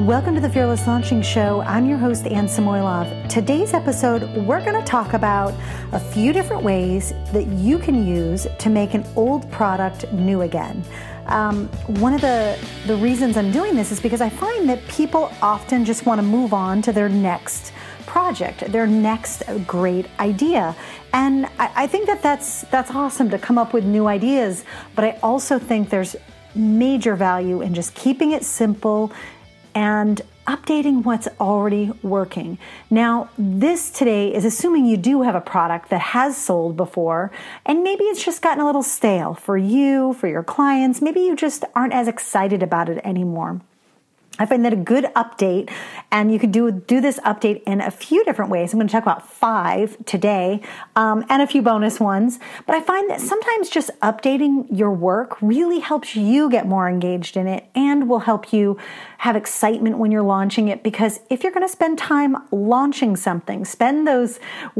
Welcome to the Fearless Launching Show. I'm your host, Anne Samoilov. Today's episode, we're going to talk about a few different ways that you can use to make an old product new again. Um, one of the, the reasons I'm doing this is because I find that people often just want to move on to their next project, their next great idea. And I, I think that that's, that's awesome to come up with new ideas, but I also think there's major value in just keeping it simple and updating what's already working. Now, this today is assuming you do have a product that has sold before, and maybe it's just gotten a little stale for you, for your clients. Maybe you just aren't as excited about it anymore. I find that a good update, and you can do do this update in a few different ways. I'm going to talk about five today, um, and a few bonus ones. But I find that sometimes just updating your work really helps you get more engaged in it, and will help you have excitement when you're launching it. Because if you're going to spend time launching something, spend those